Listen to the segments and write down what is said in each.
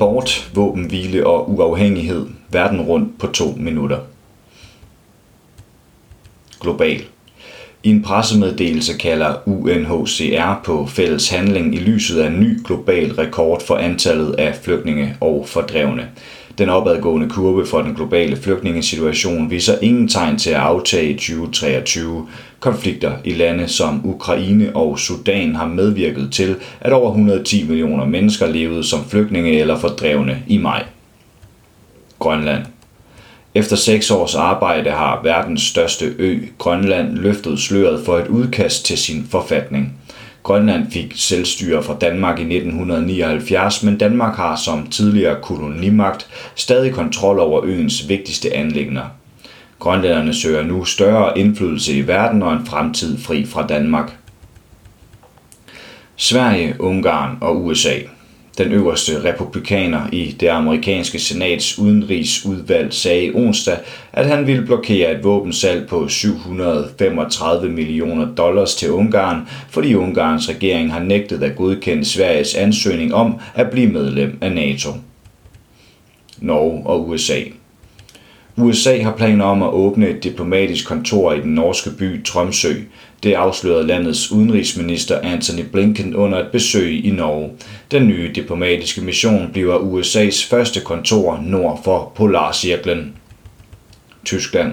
Abort, våbenhvile og uafhængighed. Verden rundt på to minutter. Global. I en pressemeddelelse kalder UNHCR på fælles handling i lyset af en ny global rekord for antallet af flygtninge og fordrevne. Den opadgående kurve for den globale flygtningesituation viser ingen tegn til at aftage i 2023. Konflikter i lande som Ukraine og Sudan har medvirket til, at over 110 millioner mennesker levede som flygtninge eller fordrevne i maj. Grønland efter seks års arbejde har verdens største ø, Grønland, løftet sløret for et udkast til sin forfatning. Grønland fik selvstyre fra Danmark i 1979, men Danmark har som tidligere kolonimagt stadig kontrol over øens vigtigste anlægner. Grønlænderne søger nu større indflydelse i verden og en fremtid fri fra Danmark. Sverige, Ungarn og USA den øverste republikaner i det amerikanske senats udenrigsudvalg sagde onsdag, at han ville blokere et våbensalg på 735 millioner dollars til Ungarn, fordi Ungarns regering har nægtet at godkende Sveriges ansøgning om at blive medlem af NATO. Norge og USA USA har planer om at åbne et diplomatisk kontor i den norske by Tromsø. Det afslørede landets udenrigsminister Anthony Blinken under et besøg i Norge. Den nye diplomatiske mission bliver USA's første kontor nord for Polarcirklen. Tyskland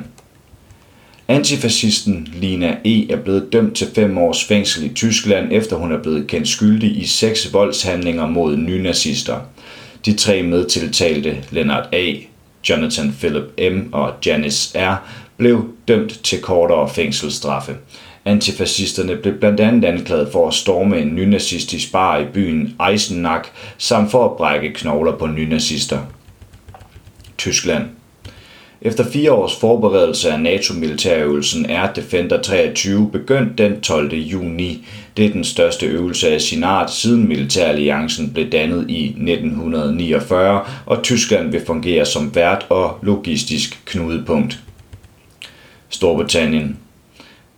Antifascisten Lina E. er blevet dømt til fem års fængsel i Tyskland, efter hun er blevet kendt skyldig i seks voldshandlinger mod nynazister. De tre medtiltalte, Lennart A., Jonathan Philip M. og Janice R. blev dømt til kortere fængselsstraffe. Antifascisterne blev blandt andet anklaget for at storme en nynazistisk bar i byen Eisenach, samt for at brække knogler på nynazister. Tyskland efter fire års forberedelse af NATO-militærøvelsen er Defender 23 begyndt den 12. juni. Det er den største øvelse af sin art siden militæralliancen blev dannet i 1949, og Tyskland vil fungere som vært og logistisk knudepunkt. Storbritannien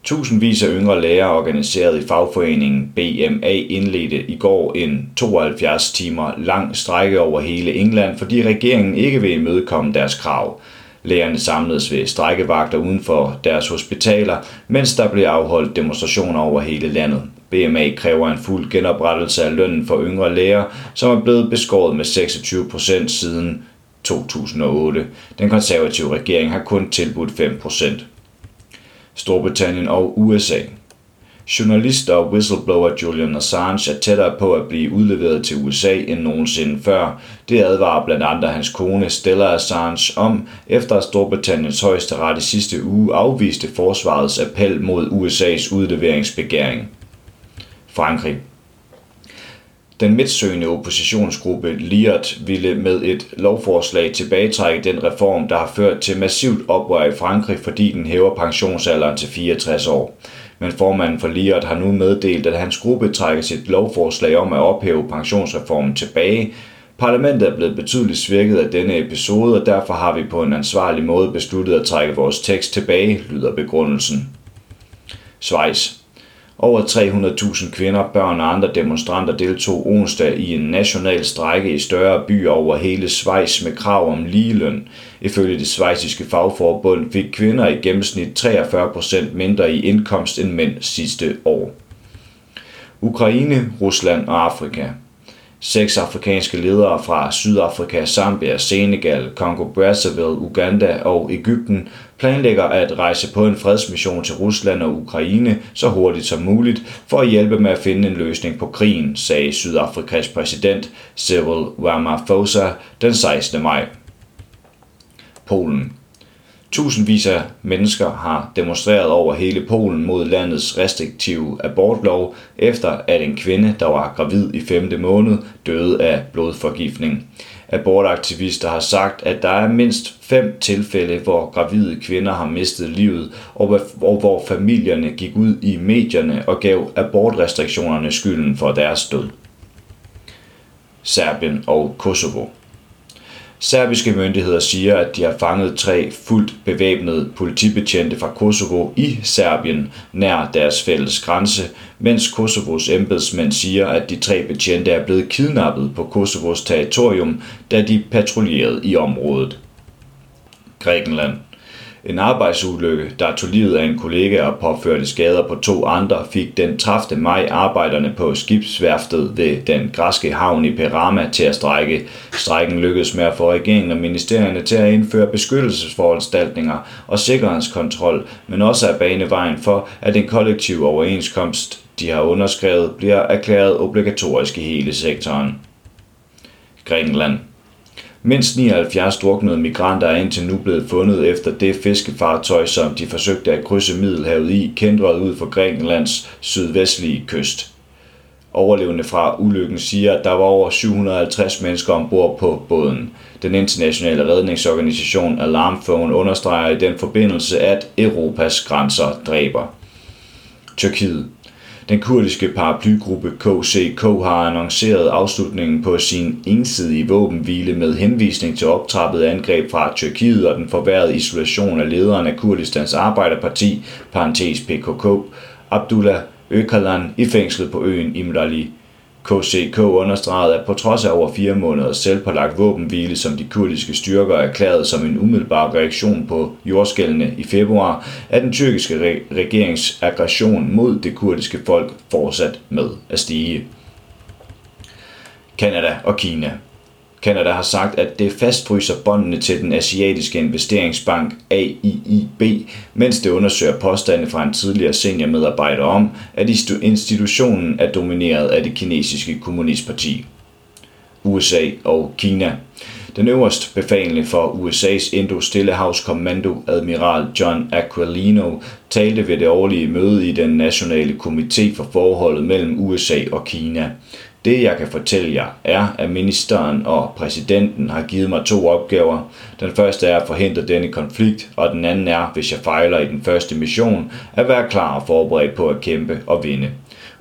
Tusindvis af yngre læger organiseret i fagforeningen BMA indledte i går en 72 timer lang strække over hele England, fordi regeringen ikke vil imødekomme deres krav. Lægerne samledes ved strækkevagter uden for deres hospitaler, mens der blev afholdt demonstrationer over hele landet. BMA kræver en fuld genoprettelse af lønnen for yngre læger, som er blevet beskåret med 26 procent siden 2008. Den konservative regering har kun tilbudt 5 procent. Storbritannien og USA Journalister og whistleblower Julian Assange er tættere på at blive udleveret til USA end nogensinde før. Det advarer blandt andre hans kone Stella Assange om, efter at Storbritanniens højeste ret i sidste uge afviste forsvarets appel mod USA's udleveringsbegæring. Frankrig den midtsøgende oppositionsgruppe Liat ville med et lovforslag tilbagetrække den reform, der har ført til massivt oprør i Frankrig, fordi den hæver pensionsalderen til 64 år men formanden for Liert har nu meddelt, at hans gruppe trækker sit lovforslag om at ophæve pensionsreformen tilbage. Parlamentet er blevet betydeligt svækket af denne episode, og derfor har vi på en ansvarlig måde besluttet at trække vores tekst tilbage, lyder begrundelsen. Schweiz. Over 300.000 kvinder, børn og andre demonstranter deltog onsdag i en national strække i større byer over hele Schweiz med krav om ligeløn. Ifølge det svejsiske fagforbund fik kvinder i gennemsnit 43% mindre i indkomst end mænd sidste år. Ukraine, Rusland og Afrika. Seks afrikanske ledere fra Sydafrika, Zambia, Senegal, Congo Brazzaville, Uganda og Ægypten planlægger at rejse på en fredsmission til Rusland og Ukraine så hurtigt som muligt for at hjælpe med at finde en løsning på krigen, sagde Sydafrikas præsident Cyril Ramaphosa den 16. maj. Polen Tusindvis af mennesker har demonstreret over hele Polen mod landets restriktive abortlov, efter at en kvinde, der var gravid i femte måned, døde af blodforgiftning. Abortaktivister har sagt, at der er mindst fem tilfælde, hvor gravide kvinder har mistet livet, og hvor familierne gik ud i medierne og gav abortrestriktionerne skylden for deres død. Serbien og Kosovo Serbiske myndigheder siger, at de har fanget tre fuldt bevæbnede politibetjente fra Kosovo i Serbien nær deres fælles grænse, mens Kosovos embedsmænd siger, at de tre betjente er blevet kidnappet på Kosovos territorium, da de patruljerede i området. Grækenland en arbejdsulykke, der tog livet af en kollega og påførte skader på to andre, fik den 30. maj arbejderne på skibsværftet ved den græske havn i Perama til at strække. Strækken lykkedes med at få regeringen og ministerierne til at indføre beskyttelsesforanstaltninger og sikkerhedskontrol, men også at bane vejen for, at en kollektiv overenskomst, de har underskrevet, bliver erklæret obligatorisk i hele sektoren. Grækenland Mindst 79 druknede migranter er indtil nu blevet fundet efter det fiskefartøj, som de forsøgte at krydse Middelhavet i, kendret ud for Grækenlands sydvestlige kyst. Overlevende fra ulykken siger, at der var over 750 mennesker ombord på båden. Den internationale redningsorganisation Alarm Phone understreger i den forbindelse, at Europas grænser dræber. Tyrkiet den kurdiske paraplygruppe KCK har annonceret afslutningen på sin ensidige våbenhvile med henvisning til optrappet angreb fra Tyrkiet og den forværrede isolation af lederen af Kurdistans Arbejderparti, parentes PKK, Abdullah Öcalan i fængslet på øen Imrali. KCK understregede, at på trods af over fire måneders selvpålagt våbenhvile, som de kurdiske styrker erklærede som en umiddelbar reaktion på jordskældene i februar, er den tyrkiske re- regerings aggression mod det kurdiske folk fortsat med at stige. Kanada og Kina Kanada har sagt, at det fastfryser båndene til den asiatiske investeringsbank AIIB, mens det undersøger påstande fra en tidligere seniormedarbejder om, at institutionen er domineret af det kinesiske kommunistparti. USA og Kina. Den øverst befalende for USA's Indo-Stillehavskommando, admiral John Aquilino, talte ved det årlige møde i den nationale komité for forholdet mellem USA og Kina. Det jeg kan fortælle jer er, at ministeren og præsidenten har givet mig to opgaver. Den første er at forhindre denne konflikt, og den anden er, hvis jeg fejler i den første mission, at være klar og forberedt på at kæmpe og vinde.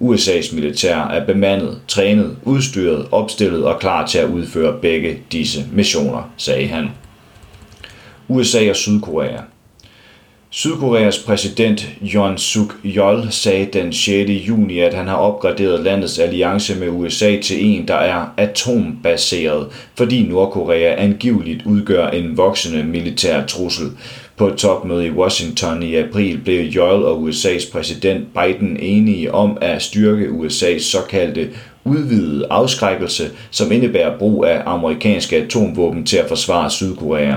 USA's militær er bemandet, trænet, udstyret, opstillet og klar til at udføre begge disse missioner, sagde han. USA og Sydkorea Sydkoreas præsident Yoon suk yeol sagde den 6. juni, at han har opgraderet landets alliance med USA til en, der er atombaseret, fordi Nordkorea angiveligt udgør en voksende militær trussel. På et topmøde i Washington i april blev Yeol og USA's præsident Biden enige om at styrke USA's såkaldte udvidede afskrækkelse, som indebærer brug af amerikanske atomvåben til at forsvare Sydkorea.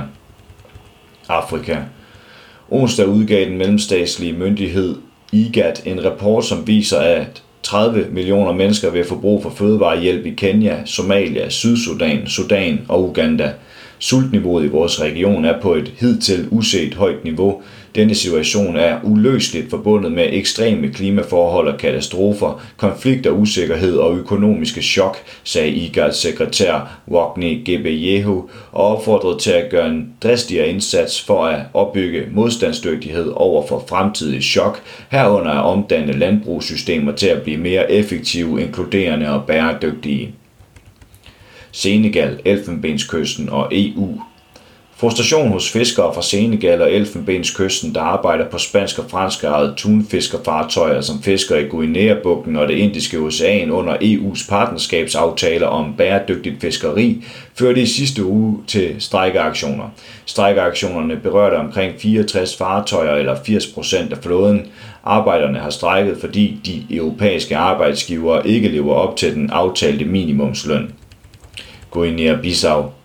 Afrika Onsdag udgav den mellemstatslige myndighed IGAT en rapport, som viser, at 30 millioner mennesker vil få brug for fødevarehjælp i Kenya, Somalia, Sydsudan, Sudan og Uganda. Sultniveauet i vores region er på et hidtil uset højt niveau, denne situation er uløseligt forbundet med ekstreme klimaforhold og katastrofer, konflikt og usikkerhed og økonomiske chok, sagde IGADs sekretær Wagner Gebeyehu og opfordrede til at gøre en dristigere indsats for at opbygge modstandsdygtighed over for fremtidige chok, herunder at omdanne landbrugssystemer til at blive mere effektive, inkluderende og bæredygtige. Senegal, Elfenbenskysten og EU Frustration hos fiskere fra Senegal og Elfenbenskysten, der arbejder på spansk og fransk ejede tunfiskerfartøjer, som fisker i Guinea-bugten og det indiske ocean under EU's partnerskabsaftaler om bæredygtigt fiskeri, førte i sidste uge til strejkeaktioner. Strejkeaktionerne berørte omkring 64 fartøjer eller 80 procent af flåden. Arbejderne har strejket, fordi de europæiske arbejdsgivere ikke lever op til den aftalte minimumsløn. Guinea-Bissau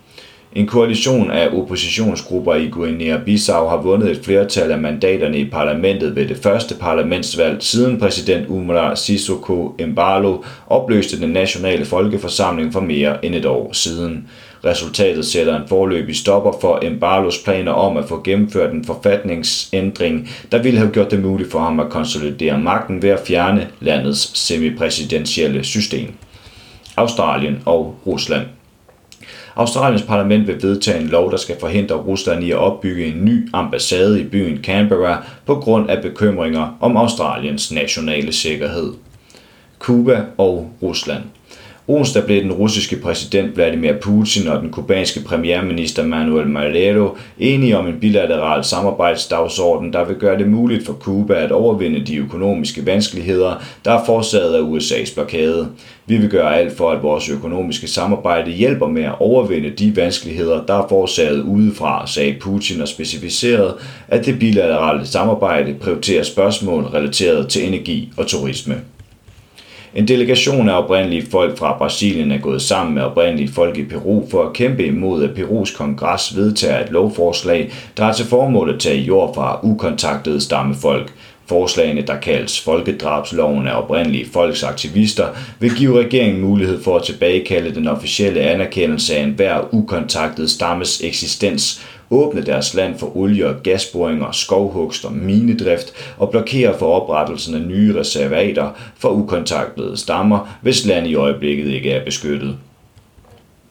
en koalition af oppositionsgrupper i Guinea-Bissau har vundet et flertal af mandaterne i parlamentet ved det første parlamentsvalg, siden præsident Umar Sissoko Embalo opløste den nationale folkeforsamling for mere end et år siden. Resultatet sætter en forløbig stopper for Embalos planer om at få gennemført en forfatningsændring, der ville have gjort det muligt for ham at konsolidere magten ved at fjerne landets semipræsidentielle system. Australien og Rusland Australiens parlament vil vedtage en lov, der skal forhindre Rusland i at opbygge en ny ambassade i byen Canberra på grund af bekymringer om Australiens nationale sikkerhed. Cuba og Rusland. Onsdag blev den russiske præsident Vladimir Putin og den kubanske premierminister Manuel Marrero enige om en bilateral samarbejdsdagsorden, der vil gøre det muligt for Cuba at overvinde de økonomiske vanskeligheder, der er forårsaget af USA's blokade. Vi vil gøre alt for, at vores økonomiske samarbejde hjælper med at overvinde de vanskeligheder, der er forårsaget udefra, sagde Putin og specificerede, at det bilaterale samarbejde prioriterer spørgsmål relateret til energi og turisme. En delegation af oprindelige folk fra Brasilien er gået sammen med oprindelige folk i Peru for at kæmpe imod, at Perus kongres vedtager et lovforslag, der har til formål at tage jord fra ukontaktede stammefolk. Forslagene, der kaldes Folkedrabsloven af oprindelige folks aktivister, vil give regeringen mulighed for at tilbagekalde den officielle anerkendelse af enhver ukontaktet stammes eksistens, åbne deres land for olie- og gasboringer, skovhugst og minedrift og blokere for oprettelsen af nye reservater for ukontaktede stammer, hvis land i øjeblikket ikke er beskyttet.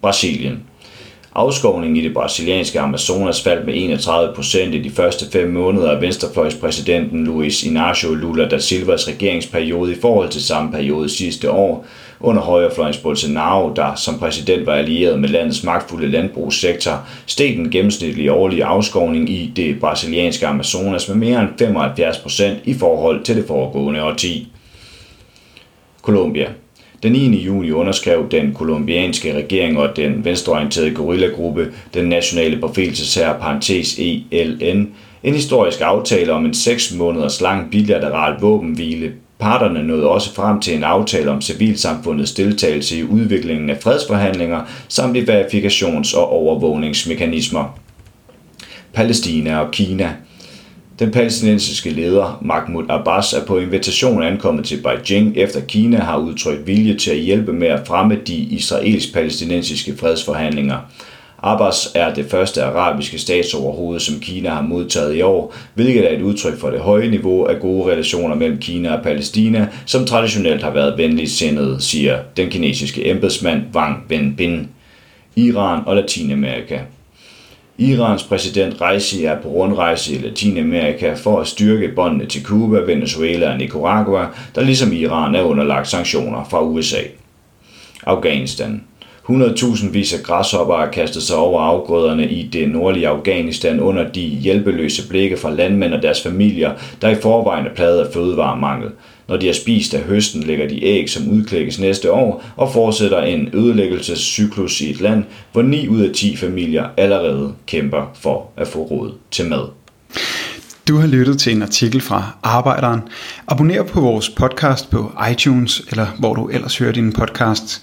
Brasilien Afskovningen i det brasilianske Amazonas faldt med 31 procent i de første fem måneder af venstrefløjspræsidenten Luiz Inácio Lula da Silvas regeringsperiode i forhold til samme periode sidste år, under højrefløjens Bolsonaro, der som præsident var allieret med landets magtfulde landbrugssektor, steg den gennemsnitlige årlige afskovning i det brasilianske Amazonas med mere end 75 procent i forhold til det foregående årti. Colombia den 9. juni underskrev den kolumbianske regering og den venstreorienterede guerillagruppe, den nationale befrielseshær parentes ELN, en historisk aftale om en 6 måneders lang bilateral våbenhvile. Parterne nåede også frem til en aftale om civilsamfundets deltagelse i udviklingen af fredsforhandlinger samt i verifikations- og overvågningsmekanismer. Palæstina og Kina – den palæstinensiske leder Mahmoud Abbas er på invitation ankommet til Beijing, efter Kina har udtrykt vilje til at hjælpe med at fremme de israelsk-palæstinensiske fredsforhandlinger. Abbas er det første arabiske statsoverhoved, som Kina har modtaget i år, hvilket er et udtryk for det høje niveau af gode relationer mellem Kina og Palæstina, som traditionelt har været venligt sindet, siger den kinesiske embedsmand Wang Wenbin. Iran og Latinamerika. Irans præsident Reisi er på rundrejse i Latinamerika for at styrke båndene til Cuba, Venezuela og Nicaragua, der ligesom Iran er underlagt sanktioner fra USA. Afghanistan. 100.000 vis af græshopper har kastet sig over afgrøderne i det nordlige Afghanistan under de hjælpeløse blikke fra landmænd og deres familier, der i forvejen er pladet af fødevaremangel. Når de har spist af høsten, lægger de æg, som udklækkes næste år, og fortsætter en ødelæggelsescyklus i et land, hvor 9 ud af 10 familier allerede kæmper for at få råd til mad. Du har lyttet til en artikel fra Arbejderen. Abonner på vores podcast på iTunes, eller hvor du ellers hører din podcast.